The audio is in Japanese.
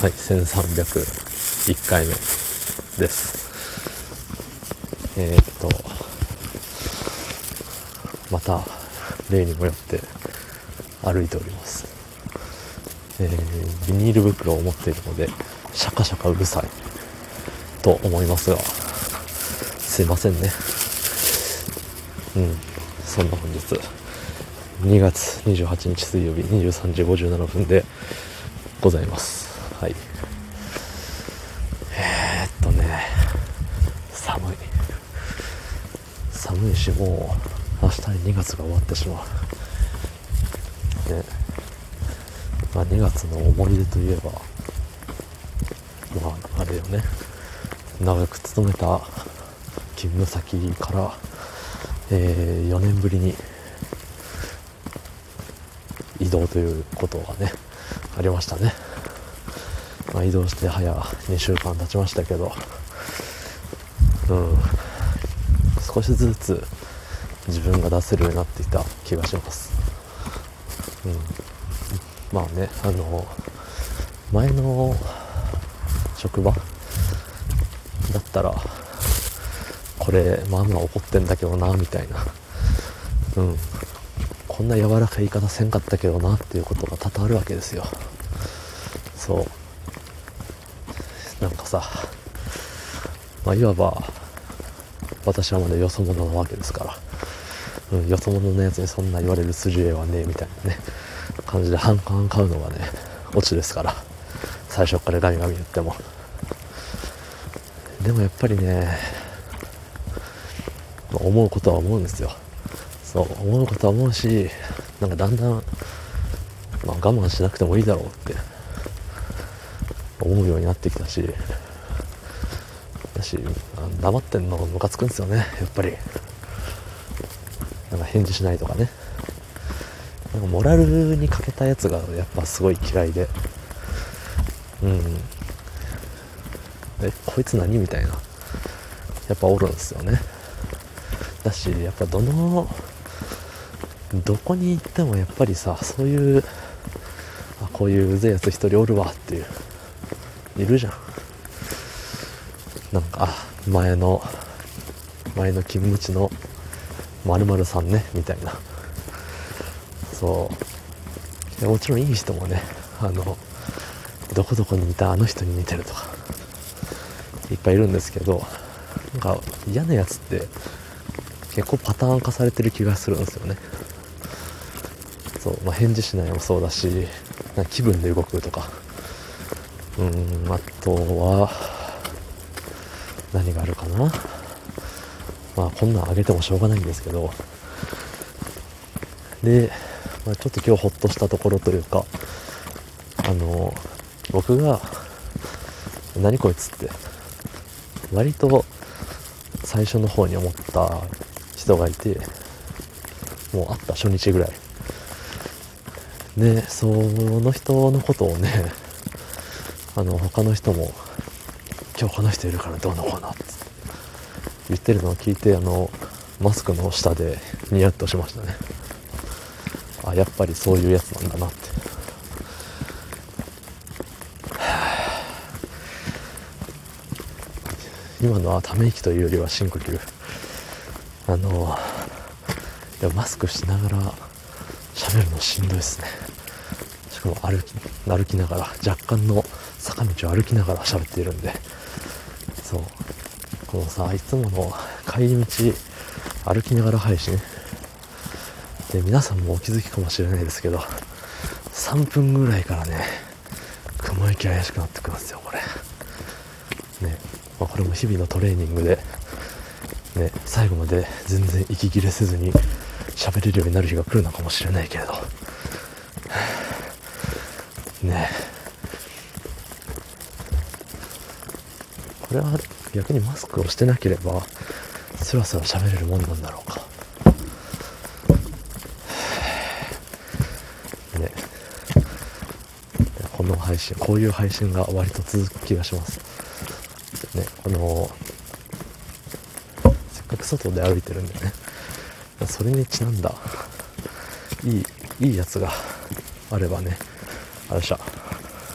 はい1301回目です。えー、っとまた例にもよって歩いております。えー、ビニール袋を持っているのでシャカシャカうるさいと思いますがすいませんね。うんそんな本日2月28日水曜日23時57分でございます。はい。えー、っとね。寒い。寒いしもう明日に2月が終わってしまう。ね。まあ2月の思い出といえばまああれよね。長く勤めた勤務先から、えー、4年ぶりに移動ということがねありましたね、まあ、移動して早2週間経ちましたけど。うん。少しずつ自分が出せるようになってきた気がします。うん。まあねあの前の職場だったらこれまあまあ怒ってんだけどなみたいな。うん。こんな柔らかい言い方せんかったけどなっていうことが多々あるわけですよ。そう。なんかさまあいわば私はまだよそ者なわけですから、うん、よそ者のやつにそんな言われる筋合いはねえみたいなね感じで反感買うのがねオチですから。最初からガミガミ言っても。でもやっぱりね、思うことは思うんですよ。そう思うことは思うしなんかだんだん、まあ、我慢しなくてもいいだろうって。思うようになってきたし。だし黙ってんのムカつくんですよねやっぱり。なんか返事しないとかね。なんかモラルに欠けたやつがやっぱすごい嫌いで。うん。えこいつ何みたいな。やっぱおるんですよね。だしやっぱどのどこに行ってもやっぱりさそういうあこういううぜえやつ一人おるわっていう。いるじゃん。なんか前の前の勤務地の〇〇さんねみたいな。そう。もちろんいい人もねあのどこどこにいたあの人に似てるとかいっぱいいるんですけどなんか嫌なやつって結構パターン化されてる気がするんですよね。そう、まあ、返事しないもそうだしな気分で動くとか。うんあとは何があるかな？まあこんなんあげてもしょうがないんですけど。で、まあ、ちょっと今日ほっとしたところというかあの僕が何こいつって割と最初の方に思った人がいてもう会った初日ぐらい。でその人のことをねあの他の人も今日この人いるからどうのこうのって言ってるのを聞いてあのマスクの下でニヤッとしましたね。あやっぱりそういうやつなんだなって。今のはため息というよりは深呼吸。あのいやマスクしながら喋るのしんどいですね。しかも歩き歩きながら若干の道を歩きながら喋っているんでそう。このさいつもの帰り道歩きながら配信。で皆さんもお気づきかもしれないですけど3分ぐらいからね雲行き怪しくなってくるんですよこれ。ね、まあ、これも日々のトレーニングでね最後まで全然息切れせずに喋れるようになる日が来るのかもしれないけれど。ね。これは逆にマスクをしてなければスラスラ喋れるもんなんだろうか。ね。この配信こういう配信が割と続く気がします。ねこのせっかく外で歩いてるんでねそれにちなんだいいいいやつがあればね。あれした